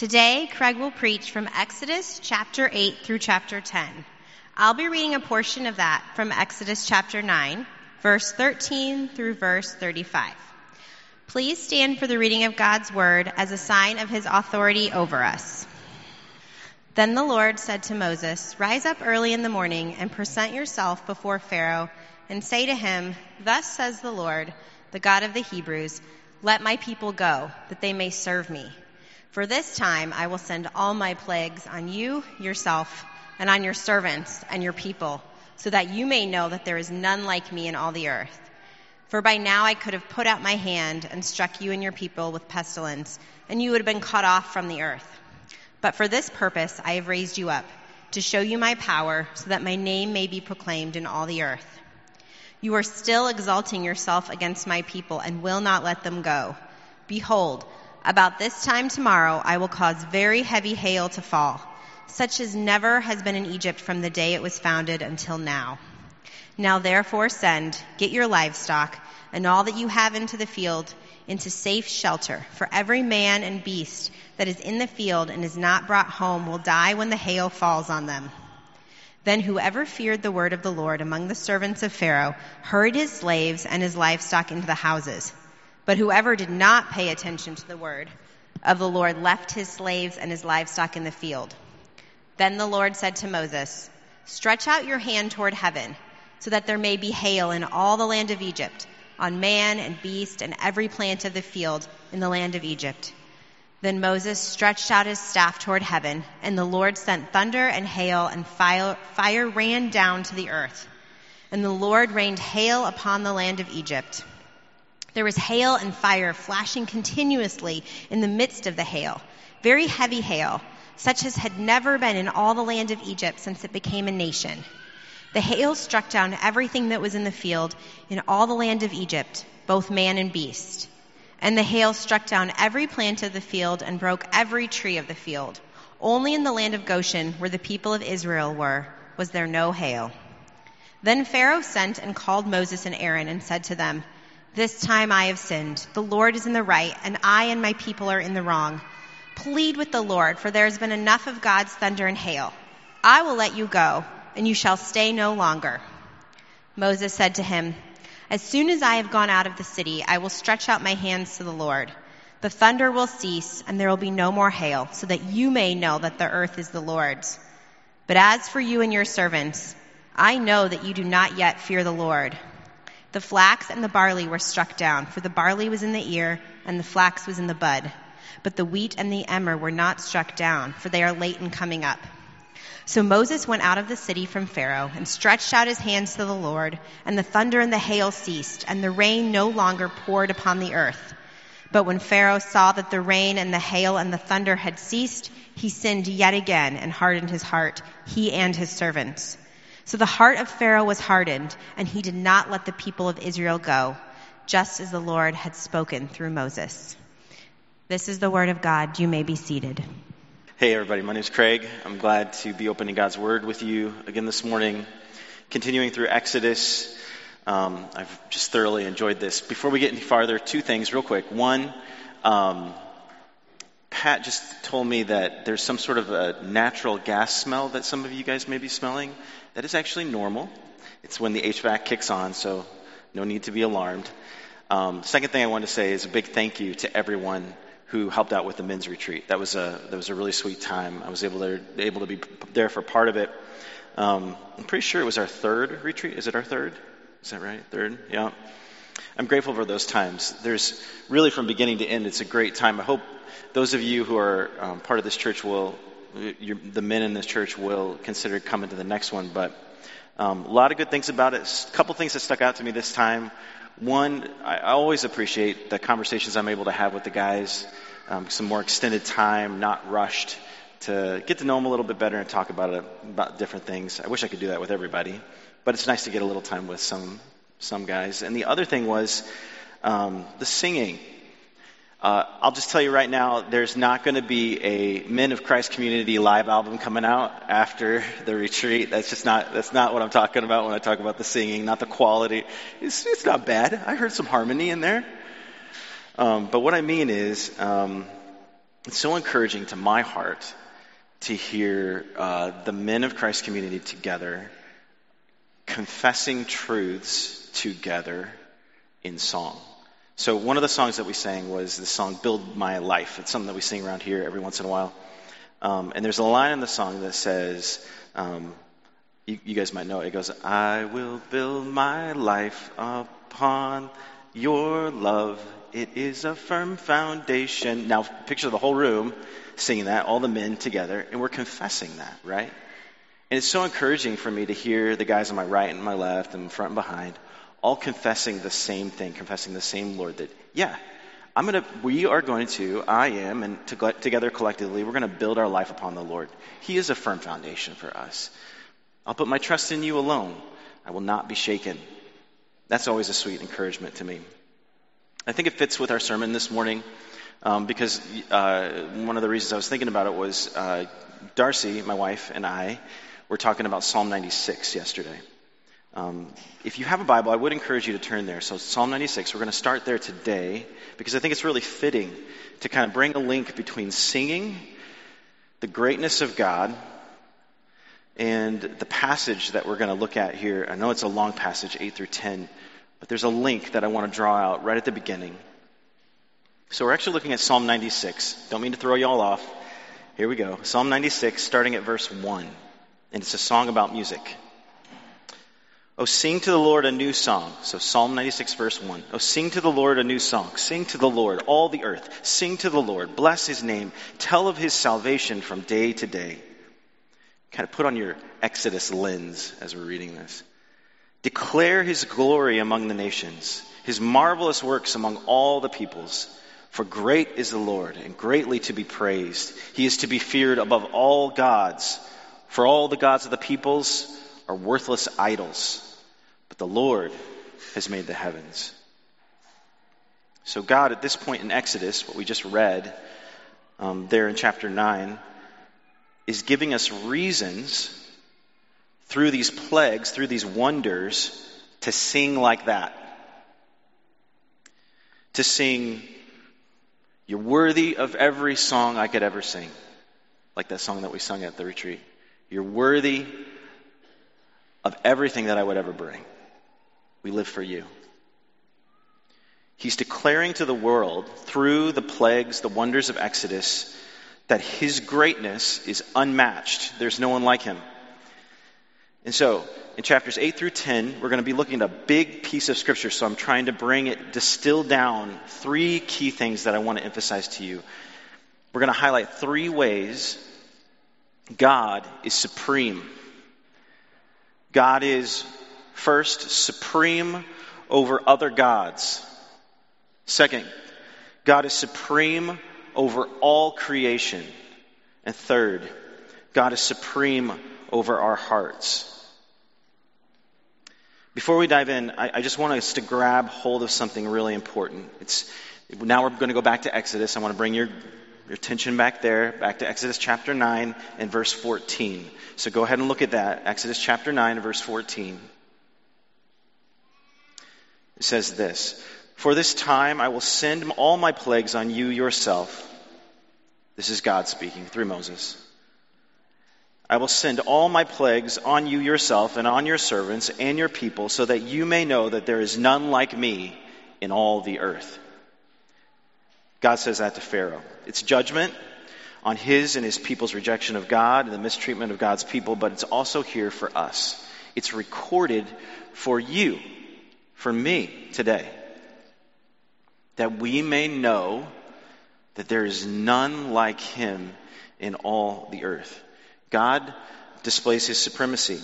Today, Craig will preach from Exodus chapter 8 through chapter 10. I'll be reading a portion of that from Exodus chapter 9, verse 13 through verse 35. Please stand for the reading of God's word as a sign of his authority over us. Then the Lord said to Moses, Rise up early in the morning and present yourself before Pharaoh and say to him, Thus says the Lord, the God of the Hebrews, Let my people go, that they may serve me. For this time I will send all my plagues on you, yourself, and on your servants and your people, so that you may know that there is none like me in all the earth. For by now I could have put out my hand and struck you and your people with pestilence, and you would have been cut off from the earth. But for this purpose I have raised you up, to show you my power, so that my name may be proclaimed in all the earth. You are still exalting yourself against my people and will not let them go. Behold, about this time tomorrow I will cause very heavy hail to fall, such as never has been in Egypt from the day it was founded until now. Now therefore send, get your livestock, and all that you have into the field, into safe shelter, for every man and beast that is in the field and is not brought home will die when the hail falls on them. Then whoever feared the word of the Lord among the servants of Pharaoh hurried his slaves and his livestock into the houses. But whoever did not pay attention to the word of the Lord left his slaves and his livestock in the field. Then the Lord said to Moses, Stretch out your hand toward heaven, so that there may be hail in all the land of Egypt, on man and beast and every plant of the field in the land of Egypt. Then Moses stretched out his staff toward heaven, and the Lord sent thunder and hail, and fire, fire, ran down to the earth. And the Lord rained hail upon the land of Egypt. There was hail and fire flashing continuously in the midst of the hail, very heavy hail, such as had never been in all the land of Egypt since it became a nation. The hail struck down everything that was in the field in all the land of Egypt, both man and beast. And the hail struck down every plant of the field and broke every tree of the field. Only in the land of Goshen, where the people of Israel were, was there no hail. Then Pharaoh sent and called Moses and Aaron and said to them, This time I have sinned. The Lord is in the right, and I and my people are in the wrong. Plead with the Lord, for there has been enough of God's thunder and hail. I will let you go, and you shall stay no longer. Moses said to him, as soon as I have gone out of the city, I will stretch out my hands to the Lord. The thunder will cease, and there will be no more hail, so that you may know that the earth is the Lord's. But as for you and your servants, I know that you do not yet fear the Lord. The flax and the barley were struck down, for the barley was in the ear, and the flax was in the bud. But the wheat and the emmer were not struck down, for they are late in coming up. So Moses went out of the city from Pharaoh and stretched out his hands to the Lord, and the thunder and the hail ceased, and the rain no longer poured upon the earth. But when Pharaoh saw that the rain and the hail and the thunder had ceased, he sinned yet again and hardened his heart, he and his servants. So the heart of Pharaoh was hardened, and he did not let the people of Israel go, just as the Lord had spoken through Moses. This is the word of God. You may be seated. Hey, everybody, my name is Craig. I'm glad to be opening God's Word with you again this morning. Continuing through Exodus, um, I've just thoroughly enjoyed this. Before we get any farther, two things real quick. One, um, Pat just told me that there's some sort of a natural gas smell that some of you guys may be smelling. That is actually normal. It's when the HVAC kicks on, so no need to be alarmed. Um, second thing I want to say is a big thank you to everyone who helped out with the men's retreat. That was a that was a really sweet time. I was able to able to be there for part of it. Um, I'm pretty sure it was our third retreat. Is it our third? Is that right? Third? Yeah. I'm grateful for those times. There's really from beginning to end, it's a great time. I hope those of you who are um, part of this church will, the men in this church will consider coming to the next one. But um, a lot of good things about it. A couple things that stuck out to me this time one, I always appreciate the conversations I'm able to have with the guys, um, some more extended time, not rushed, to get to know them a little bit better and talk about it, about different things. I wish I could do that with everybody, but it's nice to get a little time with some some guys. And the other thing was um, the singing. Uh, I'll just tell you right now, there's not going to be a Men of Christ Community live album coming out after the retreat. That's just not, that's not what I'm talking about when I talk about the singing, not the quality. It's, it's not bad. I heard some harmony in there. Um, but what I mean is, um, it's so encouraging to my heart to hear uh, the men of Christ community together confessing truths together in song. So one of the songs that we sang was the song "Build My Life." It's something that we sing around here every once in a while. Um, and there's a line in the song that says, um, you, you guys might know it. It goes, "I will build my life upon your love. It is a firm foundation." Now picture the whole room singing that, all the men together, and we're confessing that, right? And it's so encouraging for me to hear the guys on my right and my left and front and behind all confessing the same thing, confessing the same Lord that, yeah, I'm going to, we are going to, I am, and to, together collectively, we're going to build our life upon the Lord. He is a firm foundation for us. I'll put my trust in you alone. I will not be shaken. That's always a sweet encouragement to me. I think it fits with our sermon this morning um, because uh, one of the reasons I was thinking about it was uh, Darcy, my wife, and I were talking about Psalm 96 yesterday. Um, if you have a Bible, I would encourage you to turn there. So, Psalm 96, we're going to start there today because I think it's really fitting to kind of bring a link between singing the greatness of God and the passage that we're going to look at here. I know it's a long passage, 8 through 10, but there's a link that I want to draw out right at the beginning. So, we're actually looking at Psalm 96. Don't mean to throw you all off. Here we go. Psalm 96, starting at verse 1. And it's a song about music. Oh, sing to the Lord a new song. So Psalm 96 verse 1. Oh, sing to the Lord a new song. Sing to the Lord, all the earth. Sing to the Lord. Bless his name. Tell of his salvation from day to day. Kind of put on your Exodus lens as we're reading this. Declare his glory among the nations, his marvelous works among all the peoples. For great is the Lord and greatly to be praised. He is to be feared above all gods. For all the gods of the peoples are worthless idols but the Lord has made the heavens. So, God, at this point in Exodus, what we just read um, there in chapter 9, is giving us reasons through these plagues, through these wonders, to sing like that. To sing, You're worthy of every song I could ever sing. Like that song that we sung at the retreat. You're worthy of everything that I would ever bring. We live for you. He's declaring to the world through the plagues, the wonders of Exodus, that his greatness is unmatched. There's no one like him. And so, in chapters 8 through 10, we're going to be looking at a big piece of scripture. So I'm trying to bring it, distill down three key things that I want to emphasize to you. We're going to highlight three ways God is supreme. God is First, supreme over other gods. Second, God is supreme over all creation. And third, God is supreme over our hearts. Before we dive in, I, I, just want us to grab hold of something really important. It's, now we're going to go back to Exodus. I want to bring your, your attention back there, back to Exodus chapter 9 and verse 14. So go ahead and look at that. Exodus chapter 9 and verse 14. Says this For this time I will send all my plagues on you yourself. This is God speaking through Moses. I will send all my plagues on you yourself and on your servants and your people, so that you may know that there is none like me in all the earth. God says that to Pharaoh. It's judgment on his and his people's rejection of God and the mistreatment of God's people, but it's also here for us. It's recorded for you for me today. That we may know that there is none like him in all the earth. God displays his supremacy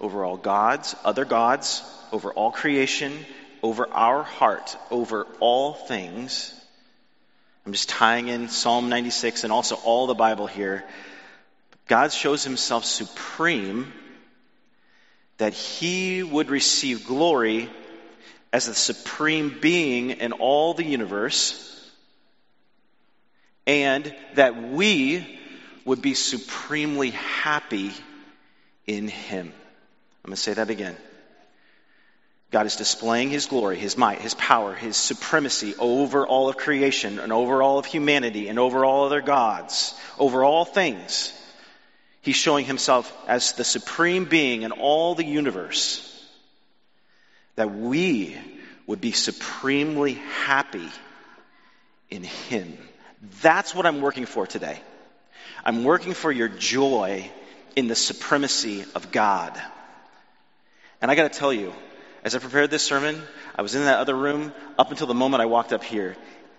over all gods, other gods, over all creation, over our heart, over all things. I'm just tying in Psalm 96 and also all the Bible here. God shows himself supreme that he would receive glory as the supreme being in all the universe, and that we would be supremely happy in Him. I'm going to say that again. God is displaying his glory, his might, his power, his supremacy over all of creation and over all of humanity and over all other gods, over all things. He's showing himself as the supreme being in all the universe. That we would be supremely happy in him. That's what I'm working for today. I'm working for your joy in the supremacy of God. And I got to tell you, as I prepared this sermon, I was in that other room up until the moment I walked up here.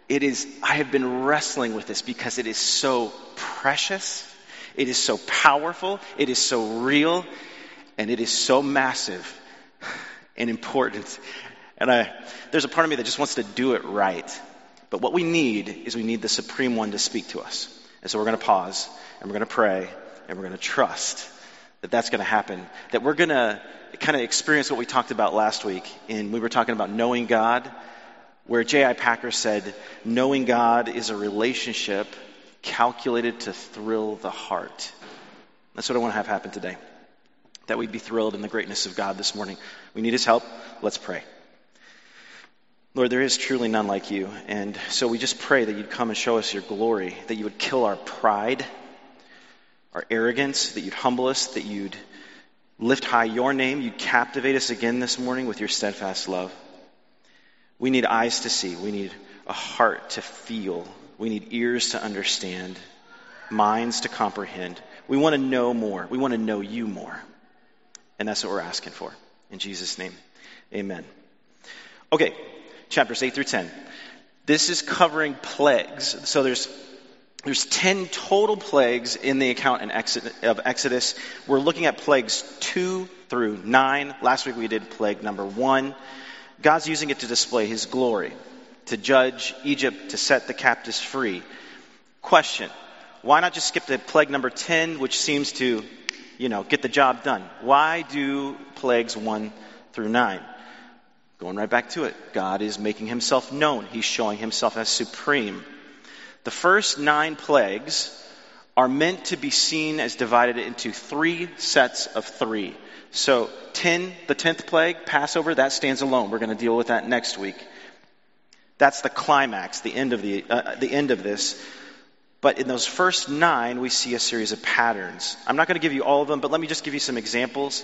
It is, I have been wrestling with this because it is so precious, it is so powerful, it is so real, and it is so massive and important. And I, there's a part of me that just wants to do it right. But what we need is we need the Supreme One to speak to us. And so we're going to pause and we're going to pray and we're going to trust that that's going to happen. That we're going to kind of experience what we talked about last week. And we were talking about knowing God, where J.I. Packer said, knowing God is a relationship calculated to thrill the heart. That's what I want to have happen today. That we'd be thrilled in the greatness of God this morning. We need his help. Let's pray. Lord, there is truly none like you. And so we just pray that you'd come and show us your glory, that you would kill our pride, our arrogance, that you'd humble us, that you'd lift high your name, you'd captivate us again this morning with your steadfast love. We need eyes to see, we need a heart to feel, we need ears to understand, minds to comprehend. We want to know more, we want to know you more. And that's what we're asking for. In Jesus' name, amen. Okay, chapters 8 through 10. This is covering plagues. So there's there's 10 total plagues in the account in Exodus, of Exodus. We're looking at plagues 2 through 9. Last week we did plague number 1. God's using it to display his glory, to judge Egypt, to set the captives free. Question. Why not just skip to plague number 10, which seems to, you know, get the job done? Why do plagues 1 through 9? Going right back to it. God is making himself known. He's showing himself as supreme. The first nine plagues are meant to be seen as divided into three sets of three. So, 10, the 10th plague, Passover, that stands alone. We're going to deal with that next week. That's the climax, the end of the, uh, the end of this. But in those first nine, we see a series of patterns. I'm not going to give you all of them, but let me just give you some examples.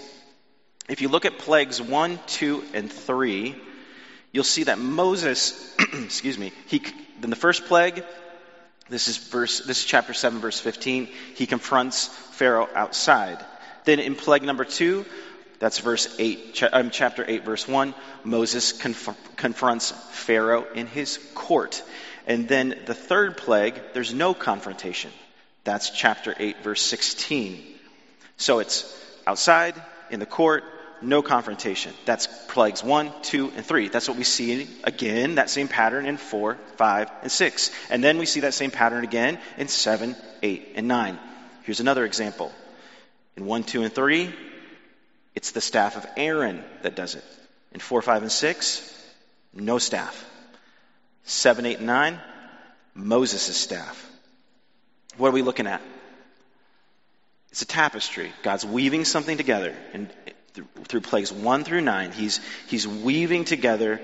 If you look at plagues 1, 2, and 3, you'll see that Moses, excuse me, he, in the first plague, this is verse, this is chapter 7, verse 15, he confronts Pharaoh outside. Then in plague number 2, that's verse 8, um, chapter 8, verse 1, Moses conf- confronts Pharaoh in his court. And then the third plague, there's no confrontation. That's chapter 8, verse 16. So it's outside, in the court, no confrontation. That's plagues one, two, and three. That's what we see again, that same pattern in four, five, and six. And then we see that same pattern again in seven, eight, and nine. Here's another example. In one, two, and three, it's the staff of Aaron that does it. In four, five, and six, no staff. Seven, eight, and nine, Moses' staff. What are we looking at? It's a tapestry. God's weaving something together. And through, through plagues 1 through 9, he's, he's weaving together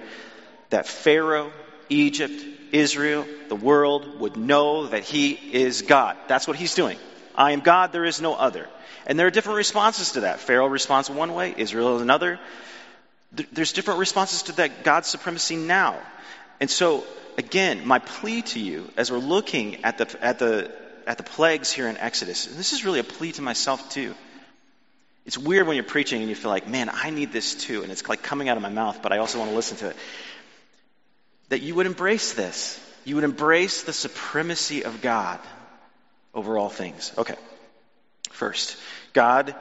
that Pharaoh, Egypt, Israel, the world would know that he is God. That's what he's doing. I am God, there is no other. And there are different responses to that. Pharaoh responds one way, Israel another. There's different responses to that God's supremacy now. And so, again, my plea to you as we're looking at the, at the at the plagues here in Exodus, and this is really a plea to myself too. It's weird when you're preaching and you feel like, man, I need this too. And it's like coming out of my mouth, but I also want to listen to it. That you would embrace this. You would embrace the supremacy of God over all things. Okay. First, God,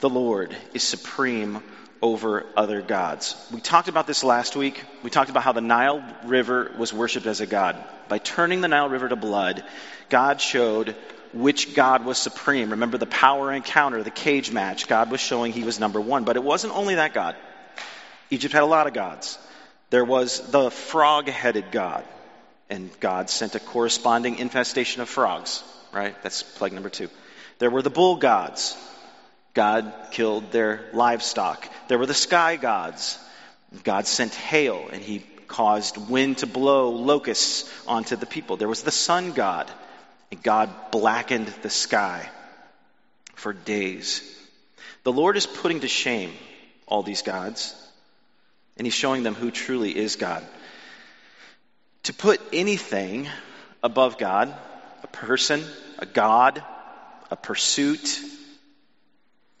the Lord, is supreme over other gods. We talked about this last week. We talked about how the Nile River was worshiped as a god. By turning the Nile River to blood, God showed which God was supreme. Remember the power encounter, the cage match. God was showing he was number one. But it wasn't only that God. Egypt had a lot of gods. There was the frog headed God. And God sent a corresponding infestation of frogs, right? That's plague number two. There were the bull gods. God killed their livestock. There were the sky gods. God sent hail and he caused wind to blow locusts onto the people. There was the sun god, and God blackened the sky for days. The Lord is putting to shame all these gods, and he's showing them who truly is God. To put anything above God, a person, a God, a pursuit,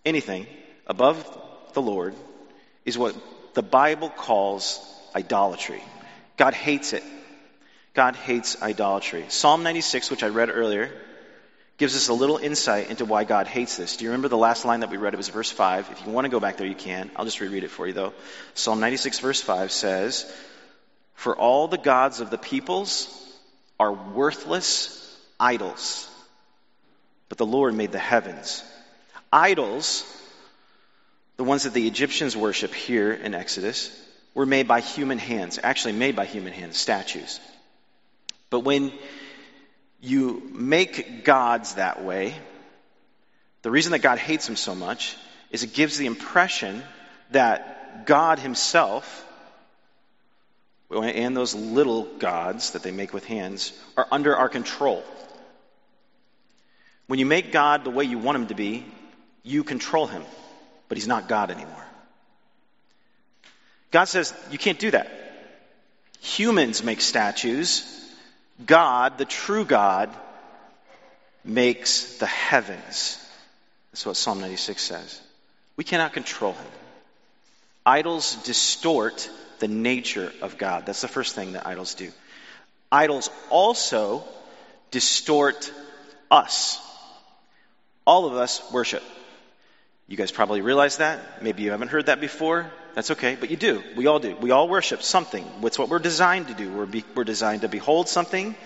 anything above the Lord, is what the Bible calls idolatry. God hates it. God hates idolatry. Psalm 96, which I read earlier, gives us a little insight into why God hates this. Do you remember the last line that we read? It was verse 5. If you want to go back there, you can. I'll just reread it for you, though. Psalm 96, verse 5 says, For all the gods of the peoples are worthless idols, but the Lord made the heavens. Idols, the ones that the Egyptians worship here in Exodus, were made by human hands, actually made by human hands, statues. But when you make gods that way, the reason that God hates them so much is it gives the impression that God Himself and those little gods that they make with hands are under our control. When you make God the way you want Him to be, you control Him, but He's not God anymore. God says you can't do that. Humans make statues. God, the true God, makes the heavens. That's what Psalm 96 says. We cannot control him. Idols distort the nature of God. That's the first thing that idols do. Idols also distort us. All of us worship. You guys probably realize that. Maybe you haven't heard that before. That's okay, but you do. We all do. We all worship something. It's what we're designed to do. We're, be, we're designed to behold something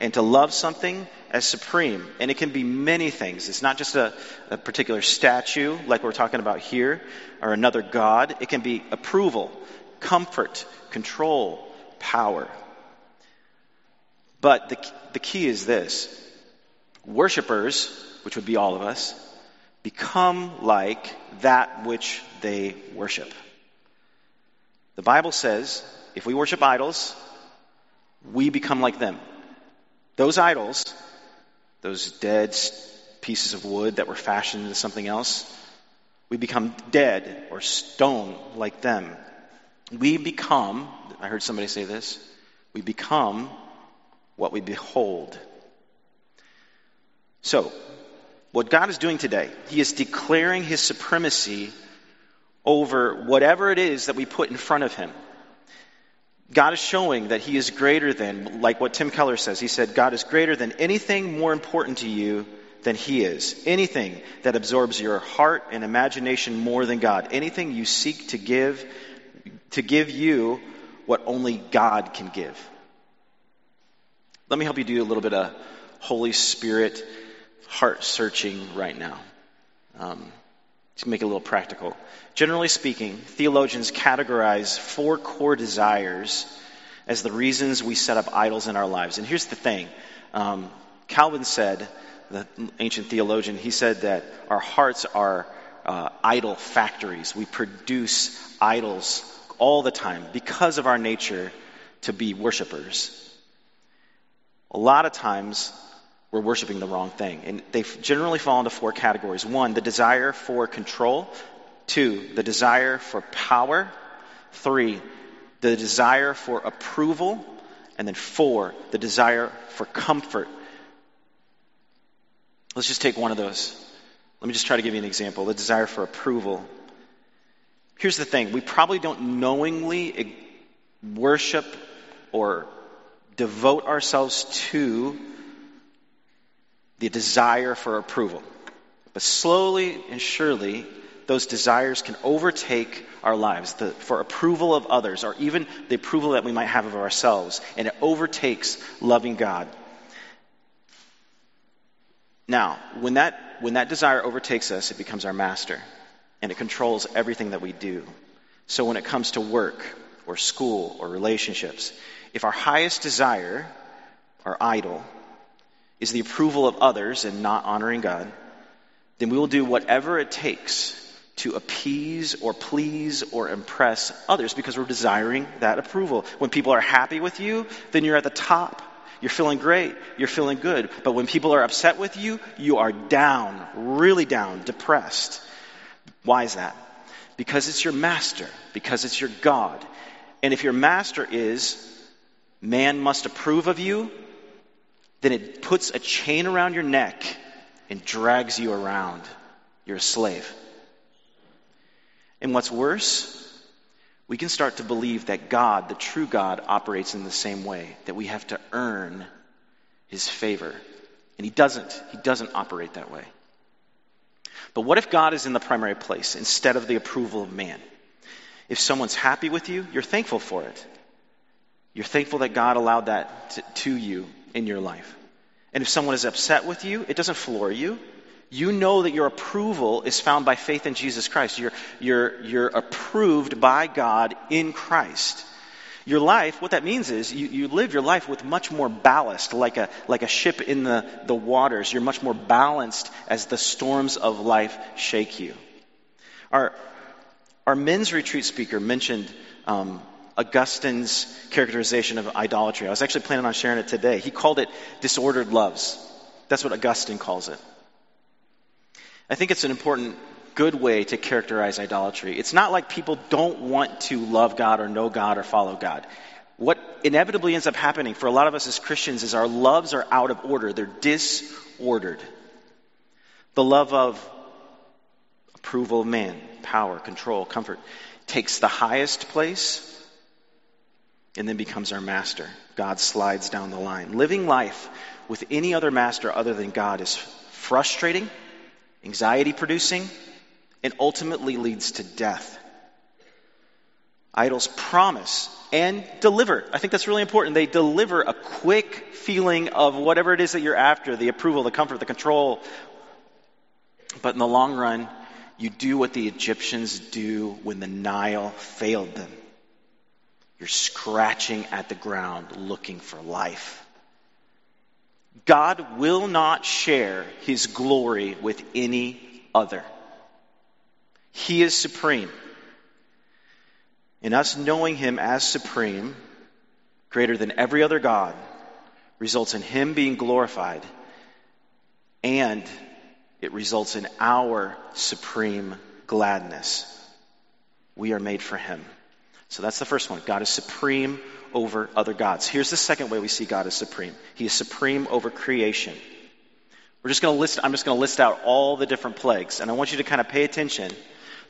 and to love something as supreme. And it can be many things. It's not just a, a particular statue like we're talking about here or another God. It can be approval, comfort, control, power. But the, the key is this worshippers, which would be all of us, become like that which they worship. The Bible says if we worship idols, we become like them. Those idols, those dead pieces of wood that were fashioned into something else, we become dead or stone like them. We become, I heard somebody say this, we become what we behold. So, what God is doing today, He is declaring His supremacy over whatever it is that we put in front of Him. God is showing that He is greater than, like what Tim Keller says. He said, God is greater than anything more important to you than He is. Anything that absorbs your heart and imagination more than God. Anything you seek to give, to give you what only God can give. Let me help you do a little bit of Holy Spirit heart searching right now. Um, to make it a little practical. Generally speaking, theologians categorize four core desires as the reasons we set up idols in our lives. And here's the thing um, Calvin said, the ancient theologian, he said that our hearts are uh, idol factories. We produce idols all the time because of our nature to be worshipers. A lot of times, we're worshiping the wrong thing. And they generally fall into four categories. One, the desire for control. Two, the desire for power. Three, the desire for approval. And then four, the desire for comfort. Let's just take one of those. Let me just try to give you an example. The desire for approval. Here's the thing we probably don't knowingly worship or devote ourselves to the desire for approval. But slowly and surely, those desires can overtake our lives the, for approval of others, or even the approval that we might have of ourselves, and it overtakes loving God. Now, when that, when that desire overtakes us, it becomes our master, and it controls everything that we do. So when it comes to work, or school, or relationships, if our highest desire, our idol, is the approval of others and not honoring God, then we will do whatever it takes to appease or please or impress others because we're desiring that approval. When people are happy with you, then you're at the top. You're feeling great. You're feeling good. But when people are upset with you, you are down, really down, depressed. Why is that? Because it's your master, because it's your God. And if your master is, man must approve of you, then it puts a chain around your neck and drags you around. You're a slave. And what's worse, we can start to believe that God, the true God, operates in the same way, that we have to earn his favor. And he doesn't. He doesn't operate that way. But what if God is in the primary place instead of the approval of man? If someone's happy with you, you're thankful for it. You're thankful that God allowed that to, to you in your life. And if someone is upset with you, it doesn't floor you. You know that your approval is found by faith in Jesus Christ. You're, you're, you're approved by God in Christ. Your life, what that means is you, you live your life with much more ballast, like a, like a ship in the, the waters. You're much more balanced as the storms of life shake you. Our, our men's retreat speaker mentioned um, Augustine's characterization of idolatry. I was actually planning on sharing it today. He called it disordered loves. That's what Augustine calls it. I think it's an important, good way to characterize idolatry. It's not like people don't want to love God or know God or follow God. What inevitably ends up happening for a lot of us as Christians is our loves are out of order, they're disordered. The love of approval of man, power, control, comfort takes the highest place and then becomes our master. God slides down the line. Living life with any other master other than God is frustrating anxiety producing, and ultimately leads to death. Idols promise and deliver. I think that's really important. They deliver a quick feeling of whatever it is that you're after the approval, the comfort, the control. But in the long run, you do what the Egyptians do when the Nile failed them. You're scratching at the ground looking for life. God will not share his glory with any other. He is supreme. And us knowing him as supreme, greater than every other God, results in him being glorified, and it results in our supreme gladness. We are made for him. So that's the first one. God is supreme over other gods. Here's the second way we see God is supreme. He is supreme over creation. We're just going to list, I'm just going to list out all the different plagues, and I want you to kind of pay attention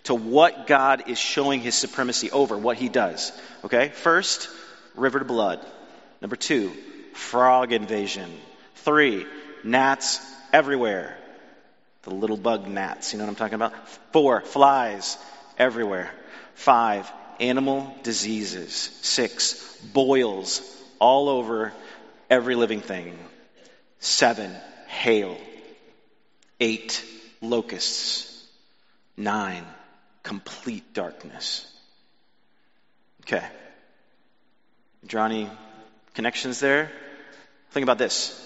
to what God is showing his supremacy over, what he does. Okay? First, river to blood. Number two, frog invasion. Three, gnats everywhere. The little bug gnats, you know what I'm talking about? Four, flies everywhere. Five, animal diseases. Six, boils all over every living thing. Seven, hail. Eight, locusts. Nine, complete darkness. Okay. Any connections there? Think about this.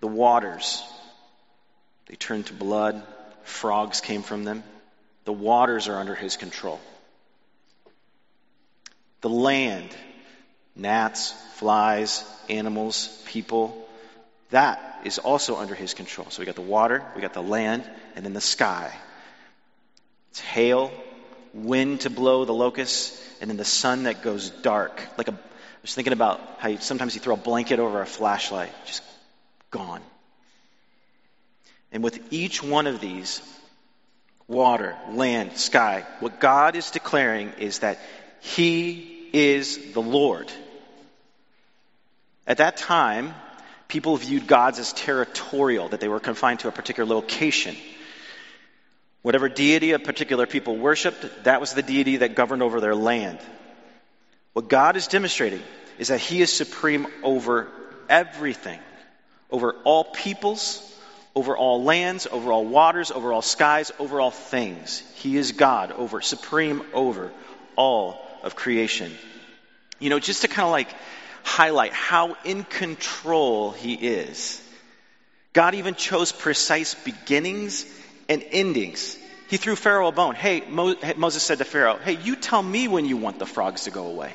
The waters, they turned to blood. Frogs came from them. The waters are under his control. The land, gnats, flies, animals, people, that is also under his control. So we got the water, we got the land, and then the sky. It's hail, wind to blow the locusts, and then the sun that goes dark. Like a, I was thinking about how you, sometimes you throw a blanket over a flashlight, just gone. And with each one of these, water, land, sky, what God is declaring is that he is the Lord. At that time, people viewed gods as territorial, that they were confined to a particular location. Whatever deity a particular people worshiped, that was the deity that governed over their land. What God is demonstrating is that He is supreme over everything, over all peoples, over all lands, over all waters, over all skies, over all things. He is God, over supreme over all of creation. You know, just to kind of like highlight how in control he is. God even chose precise beginnings and endings he threw Pharaoh a bone. Hey, Mo- Moses said to Pharaoh, Hey, you tell me when you want the frogs to go away.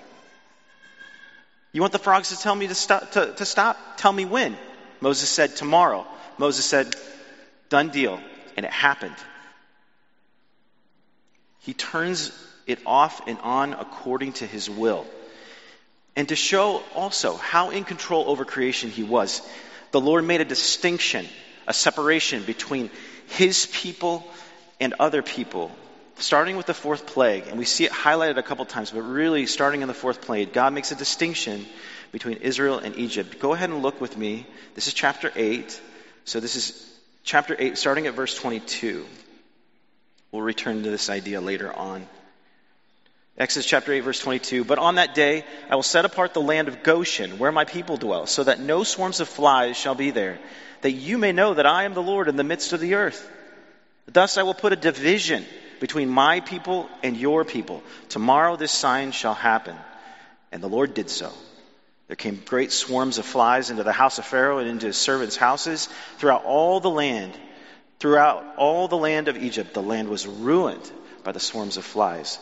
You want the frogs to tell me to stop? To, to stop? Tell me when. Moses said, Tomorrow. Moses said, Done deal. And it happened. He turns it off and on according to his will. And to show also how in control over creation he was, the Lord made a distinction, a separation between his people and other people. Starting with the fourth plague, and we see it highlighted a couple times, but really starting in the fourth plague, God makes a distinction between Israel and Egypt. Go ahead and look with me. This is chapter 8. So this is chapter 8, starting at verse 22. We'll return to this idea later on. Exodus chapter 8, verse 22. But on that day I will set apart the land of Goshen, where my people dwell, so that no swarms of flies shall be there, that you may know that I am the Lord in the midst of the earth. Thus I will put a division between my people and your people. Tomorrow this sign shall happen. And the Lord did so. There came great swarms of flies into the house of Pharaoh and into his servants' houses throughout all the land. Throughout all the land of Egypt, the land was ruined by the swarms of flies.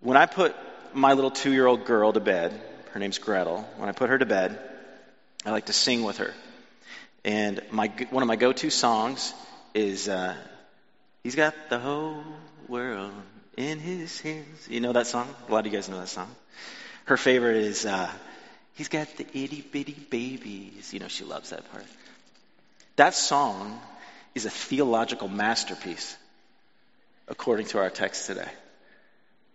When I put my little two year old girl to bed, her name's Gretel, when I put her to bed, I like to sing with her. And my, one of my go to songs is uh, He's got the whole world in his hands. You know that song? A lot of you guys know that song. Her favorite is uh, He's got the itty bitty babies. You know, she loves that part. That song is a theological masterpiece, according to our text today.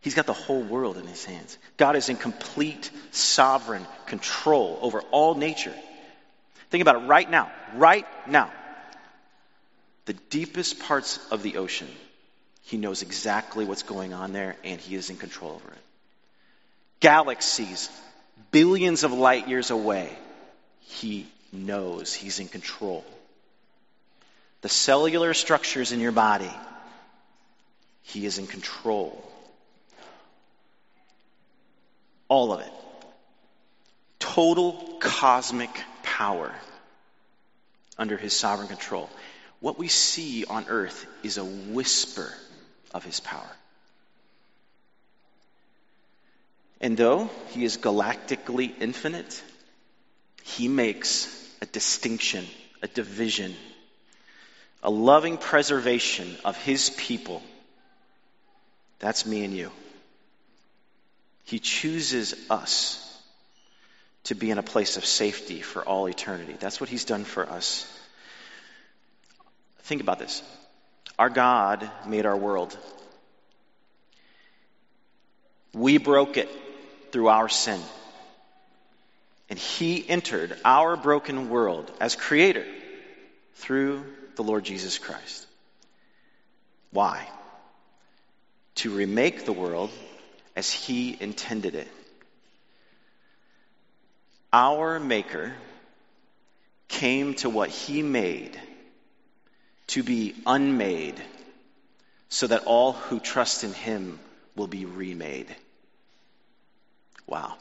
He's got the whole world in his hands. God is in complete sovereign control over all nature. Think about it right now. Right now the deepest parts of the ocean, he knows exactly what's going on there and he is in control over it. Galaxies, billions of light years away, he knows he's in control. The cellular structures in your body, he is in control. All of it. Total cosmic power under his sovereign control what we see on earth is a whisper of his power. And though he is galactically infinite, he makes a distinction, a division, a loving preservation of his people. That's me and you. He chooses us to be in a place of safety for all eternity. That's what he's done for us. Think about this. Our God made our world. We broke it through our sin. And He entered our broken world as creator through the Lord Jesus Christ. Why? To remake the world as He intended it. Our Maker came to what He made to be unmade, so that all who trust in him will be remade. Wow.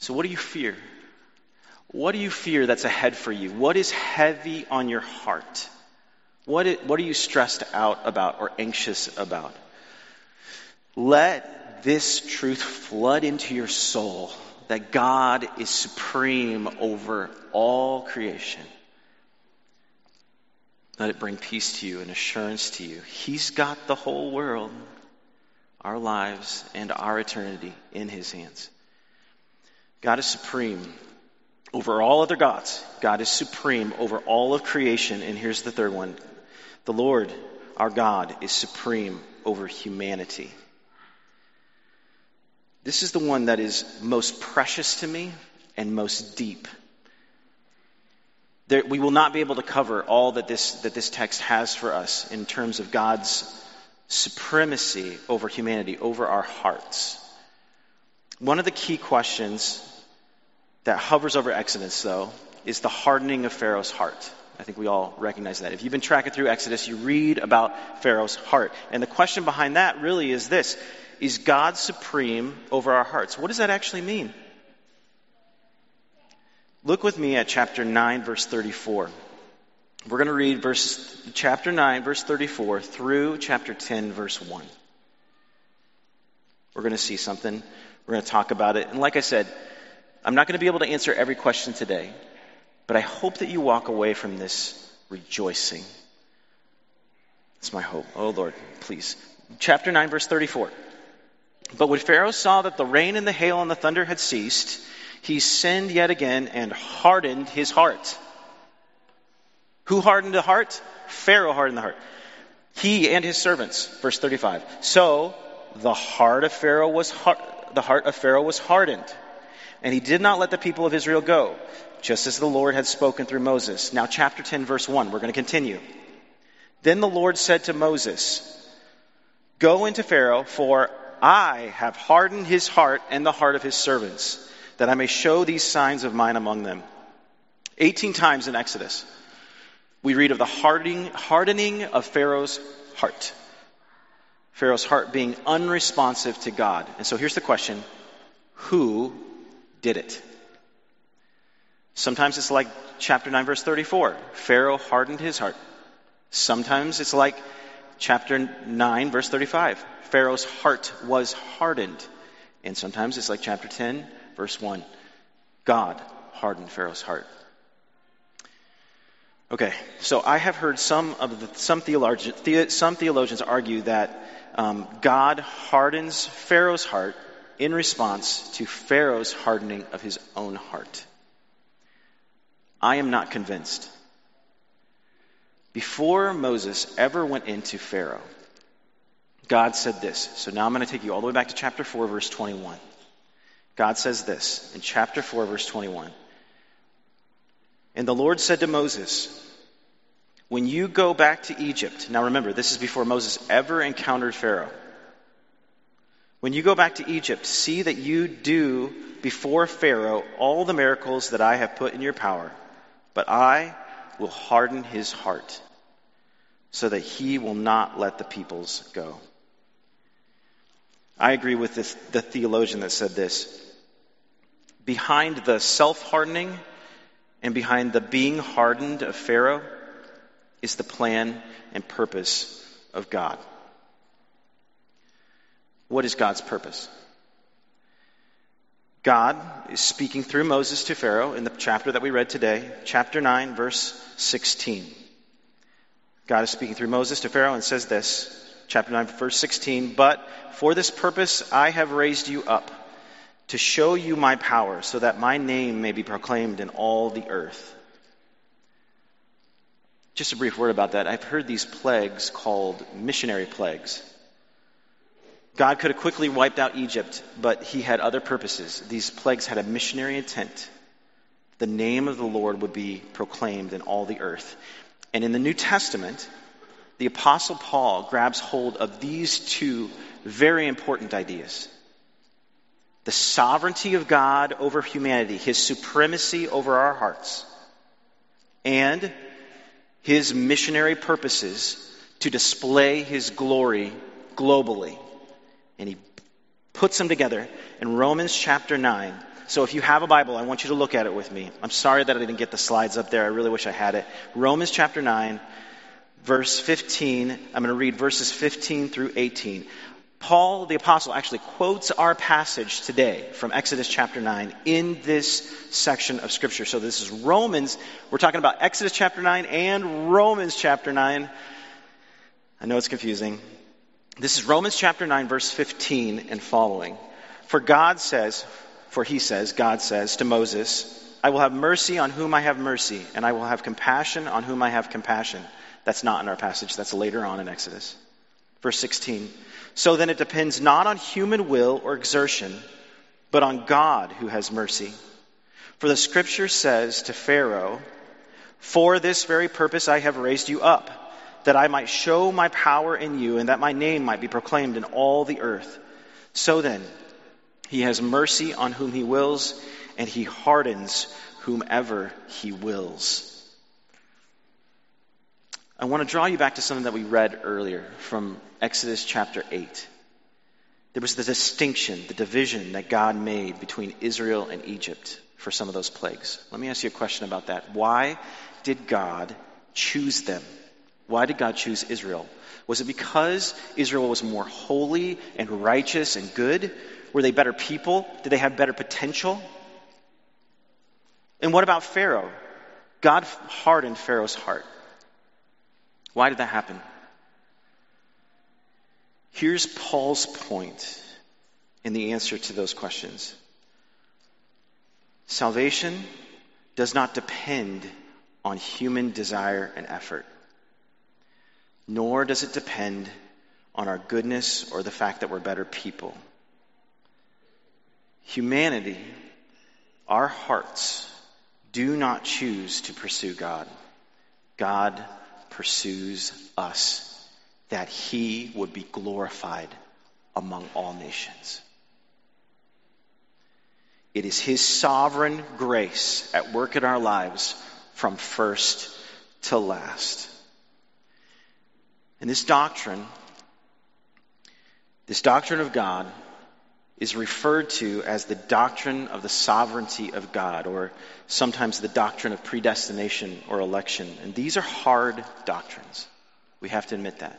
So, what do you fear? What do you fear that's ahead for you? What is heavy on your heart? What, is, what are you stressed out about or anxious about? Let this truth flood into your soul that God is supreme over all creation. Let it bring peace to you and assurance to you. He's got the whole world, our lives, and our eternity in His hands. God is supreme over all other gods. God is supreme over all of creation. And here's the third one the Lord, our God, is supreme over humanity. This is the one that is most precious to me and most deep. There, we will not be able to cover all that this, that this text has for us in terms of God's supremacy over humanity, over our hearts. One of the key questions that hovers over Exodus, though, is the hardening of Pharaoh's heart. I think we all recognize that. If you've been tracking through Exodus, you read about Pharaoh's heart. And the question behind that really is this is God supreme over our hearts? What does that actually mean? Look with me at chapter 9, verse 34. We're going to read verse, chapter 9, verse 34 through chapter 10, verse 1. We're going to see something. We're going to talk about it. And like I said, I'm not going to be able to answer every question today, but I hope that you walk away from this rejoicing. That's my hope. Oh, Lord, please. Chapter 9, verse 34. But when Pharaoh saw that the rain and the hail and the thunder had ceased, he sinned yet again and hardened his heart. Who hardened the heart? Pharaoh hardened the heart. He and his servants. Verse 35. So the heart of Pharaoh was har- the heart of Pharaoh was hardened, and he did not let the people of Israel go, just as the Lord had spoken through Moses. Now, chapter 10, verse 1. We're going to continue. Then the Lord said to Moses, Go into Pharaoh, for I have hardened his heart and the heart of his servants, that I may show these signs of mine among them. 18 times in Exodus, we read of the hardening, hardening of Pharaoh's heart. Pharaoh's heart being unresponsive to God. And so here's the question Who did it? Sometimes it's like chapter 9, verse 34. Pharaoh hardened his heart. Sometimes it's like chapter 9, verse 35. Pharaoh's heart was hardened. And sometimes it's like chapter 10, verse 1. God hardened Pharaoh's heart. Okay, so I have heard some of the, some theologians, the, some theologians argue that um, God hardens Pharaoh's heart in response to Pharaoh's hardening of his own heart. I am not convinced. Before Moses ever went into Pharaoh, God said this. So now I'm going to take you all the way back to chapter 4, verse 21. God says this in chapter 4, verse 21. And the Lord said to Moses, When you go back to Egypt, now remember, this is before Moses ever encountered Pharaoh. When you go back to Egypt, see that you do before Pharaoh all the miracles that I have put in your power, but I will harden his heart so that he will not let the peoples go. I agree with this, the theologian that said this. Behind the self hardening and behind the being hardened of Pharaoh is the plan and purpose of God. What is God's purpose? God is speaking through Moses to Pharaoh in the chapter that we read today, chapter 9, verse 16. God is speaking through Moses to Pharaoh and says this, chapter 9, verse 16, But for this purpose I have raised you up, to show you my power, so that my name may be proclaimed in all the earth. Just a brief word about that. I've heard these plagues called missionary plagues. God could have quickly wiped out Egypt, but he had other purposes. These plagues had a missionary intent. The name of the Lord would be proclaimed in all the earth. And in the New Testament, the Apostle Paul grabs hold of these two very important ideas the sovereignty of God over humanity, his supremacy over our hearts, and his missionary purposes to display his glory globally and he puts them together in Romans chapter 9. So if you have a Bible, I want you to look at it with me. I'm sorry that I didn't get the slides up there. I really wish I had it. Romans chapter 9, verse 15. I'm going to read verses 15 through 18. Paul the apostle actually quotes our passage today from Exodus chapter 9 in this section of scripture. So this is Romans. We're talking about Exodus chapter 9 and Romans chapter 9. I know it's confusing. This is Romans chapter 9, verse 15 and following. For God says, for he says, God says to Moses, I will have mercy on whom I have mercy, and I will have compassion on whom I have compassion. That's not in our passage, that's later on in Exodus. Verse 16. So then it depends not on human will or exertion, but on God who has mercy. For the scripture says to Pharaoh, For this very purpose I have raised you up that I might show my power in you and that my name might be proclaimed in all the earth. So then, he has mercy on whom he wills, and he hardens whomever he wills. I want to draw you back to something that we read earlier from Exodus chapter 8. There was the distinction, the division that God made between Israel and Egypt for some of those plagues. Let me ask you a question about that. Why did God choose them? Why did God choose Israel? Was it because Israel was more holy and righteous and good? Were they better people? Did they have better potential? And what about Pharaoh? God hardened Pharaoh's heart. Why did that happen? Here's Paul's point in the answer to those questions Salvation does not depend on human desire and effort, nor does it depend on our goodness or the fact that we're better people. Humanity, our hearts, do not choose to pursue God. God pursues us that he would be glorified among all nations. It is His sovereign grace at work in our lives from first to last. And this doctrine, this doctrine of God, is referred to as the doctrine of the sovereignty of God, or sometimes the doctrine of predestination or election. And these are hard doctrines. We have to admit that.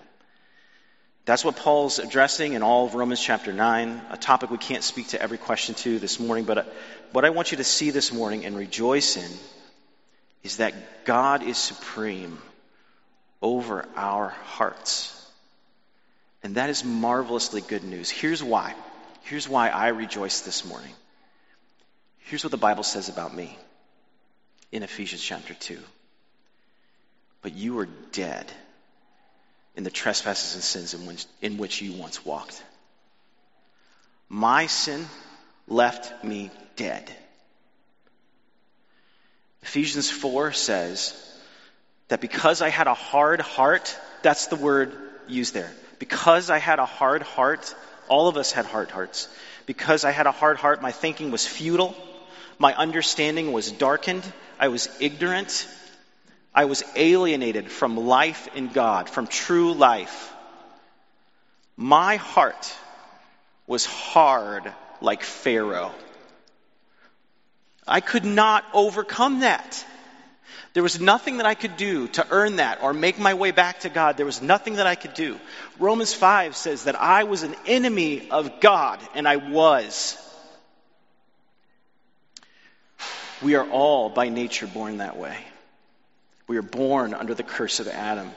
That's what Paul's addressing in all of Romans chapter 9, a topic we can't speak to every question to this morning, but uh, what I want you to see this morning and rejoice in is that God is supreme over our hearts. And that is marvelously good news. Here's why. Here's why I rejoice this morning. Here's what the Bible says about me in Ephesians chapter 2. But you were dead in the trespasses and sins in which, in which you once walked. My sin left me dead. Ephesians 4 says that because I had a hard heart, that's the word used there. Because I had a hard heart, all of us had hard hearts. Because I had a hard heart, my thinking was futile. My understanding was darkened. I was ignorant. I was alienated from life in God, from true life. My heart was hard like Pharaoh. I could not overcome that. There was nothing that I could do to earn that or make my way back to God. There was nothing that I could do. Romans 5 says that I was an enemy of God, and I was. We are all by nature born that way. We are born under the curse of Adam.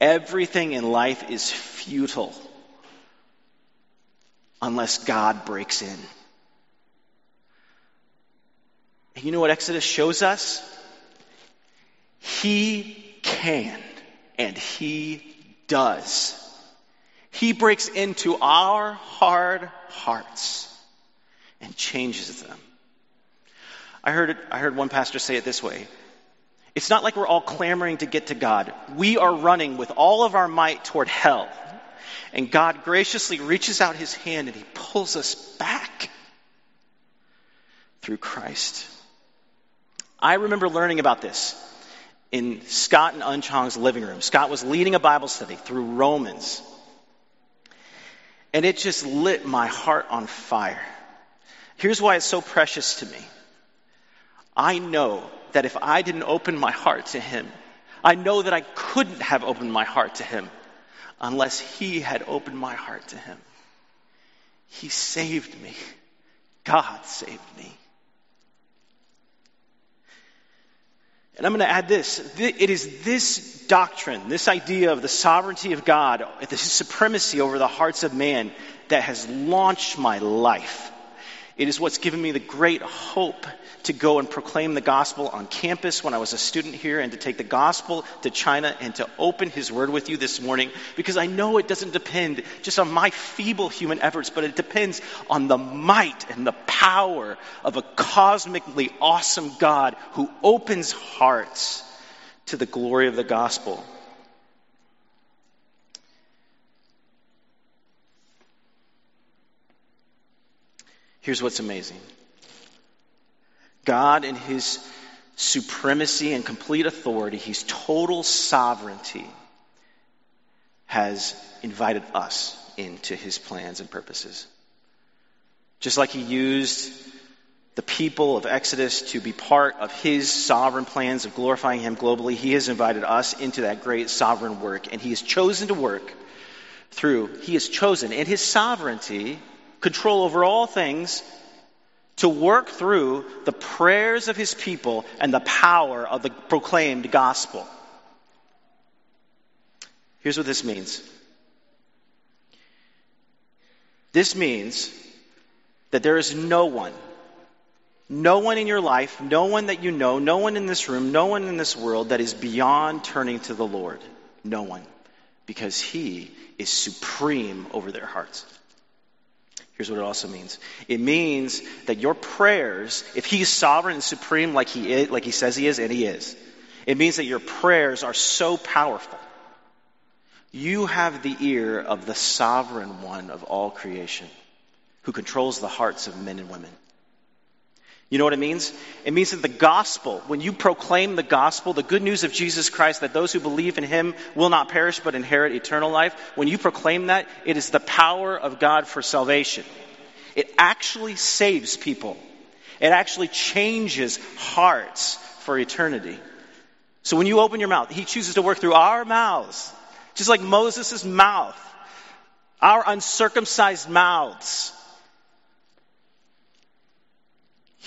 Everything in life is futile unless God breaks in. And you know what Exodus shows us? He can and He does. He breaks into our hard hearts and changes them. I heard, I heard one pastor say it this way it's not like we're all clamoring to get to God. We are running with all of our might toward hell. And God graciously reaches out his hand and he pulls us back through Christ. I remember learning about this in Scott and Unchong's living room. Scott was leading a Bible study through Romans. And it just lit my heart on fire. Here's why it's so precious to me. I know that if I didn't open my heart to Him, I know that I couldn't have opened my heart to Him unless He had opened my heart to Him. He saved me. God saved me. And I'm going to add this. It is this doctrine, this idea of the sovereignty of God, the supremacy over the hearts of man that has launched my life. It is what's given me the great hope to go and proclaim the gospel on campus when I was a student here and to take the gospel to China and to open his word with you this morning because I know it doesn't depend just on my feeble human efforts, but it depends on the might and the power of a cosmically awesome God who opens hearts to the glory of the gospel. Here's what's amazing God, in his supremacy and complete authority, his total sovereignty, has invited us into his plans and purposes. Just like he used the people of Exodus to be part of his sovereign plans of glorifying him globally, he has invited us into that great sovereign work. And he has chosen to work through, he has chosen in his sovereignty, control over all things, to work through the prayers of his people and the power of the proclaimed gospel. Here's what this means. This means that there is no one no one in your life, no one that you know, no one in this room, no one in this world that is beyond turning to the Lord. No one. Because He is supreme over their hearts. Here's what it also means. It means that your prayers, if He's sovereign and supreme like He is, like He says He is, and He is, it means that your prayers are so powerful. You have the ear of the sovereign one of all creation who controls the hearts of men and women. You know what it means? It means that the gospel, when you proclaim the gospel, the good news of Jesus Christ, that those who believe in him will not perish but inherit eternal life, when you proclaim that, it is the power of God for salvation. It actually saves people. It actually changes hearts for eternity. So when you open your mouth, he chooses to work through our mouths, just like Moses' mouth, our uncircumcised mouths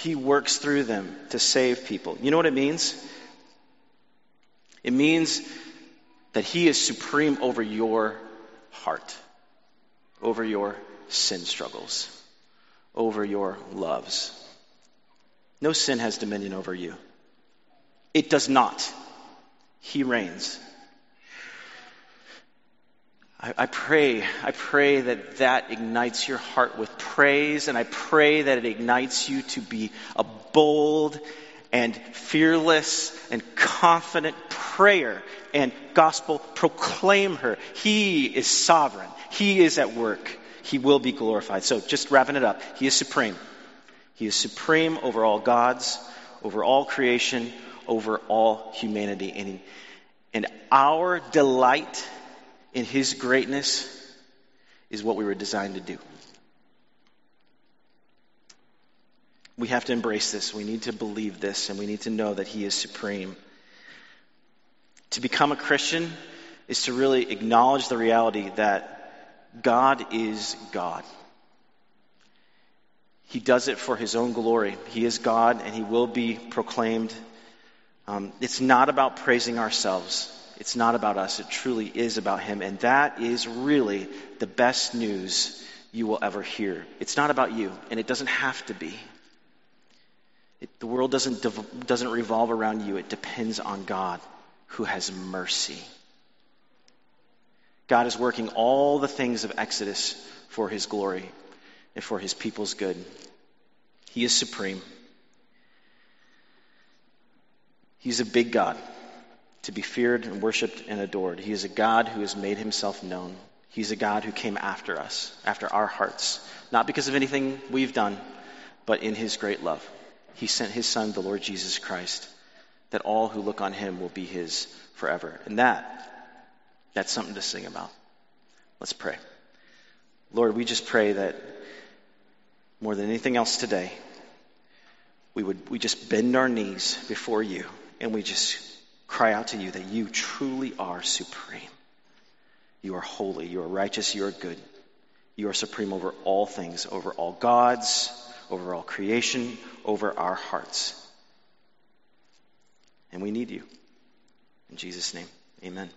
he works through them to save people. You know what it means? It means that He is supreme over your heart, over your sin struggles, over your loves. No sin has dominion over you. It does not. He reigns. I, pray, I pray that that ignites your heart with praise, and I pray that it ignites you to be a bold and fearless and confident prayer and gospel proclaimer. He is sovereign. He is at work. He will be glorified. So just wrapping it up. He is supreme. He is supreme over all gods, over all creation, over all humanity. And, and our delight in His greatness is what we were designed to do. We have to embrace this. We need to believe this, and we need to know that He is supreme. To become a Christian is to really acknowledge the reality that God is God. He does it for His own glory. He is God, and He will be proclaimed. Um, it's not about praising ourselves. It's not about us, it truly is about Him. And that is really the best news you will ever hear. It's not about you, and it doesn't have to be. It, the world doesn't, doesn't revolve around you, it depends on God who has mercy. God is working all the things of Exodus for His glory and for His people's good. He is supreme. He's a big God to be feared and worshiped and adored. He is a God who has made himself known. He's a God who came after us, after our hearts, not because of anything we've done, but in his great love. He sent his son, the Lord Jesus Christ, that all who look on him will be his forever. And that, that's something to sing about. Let's pray. Lord, we just pray that more than anything else today, we would we just bend our knees before you and we just cry out to you that you truly are supreme. You are holy, you are righteous, you are good. You are supreme over all things, over all gods, over all creation, over our hearts. And we need you. In Jesus' name, amen.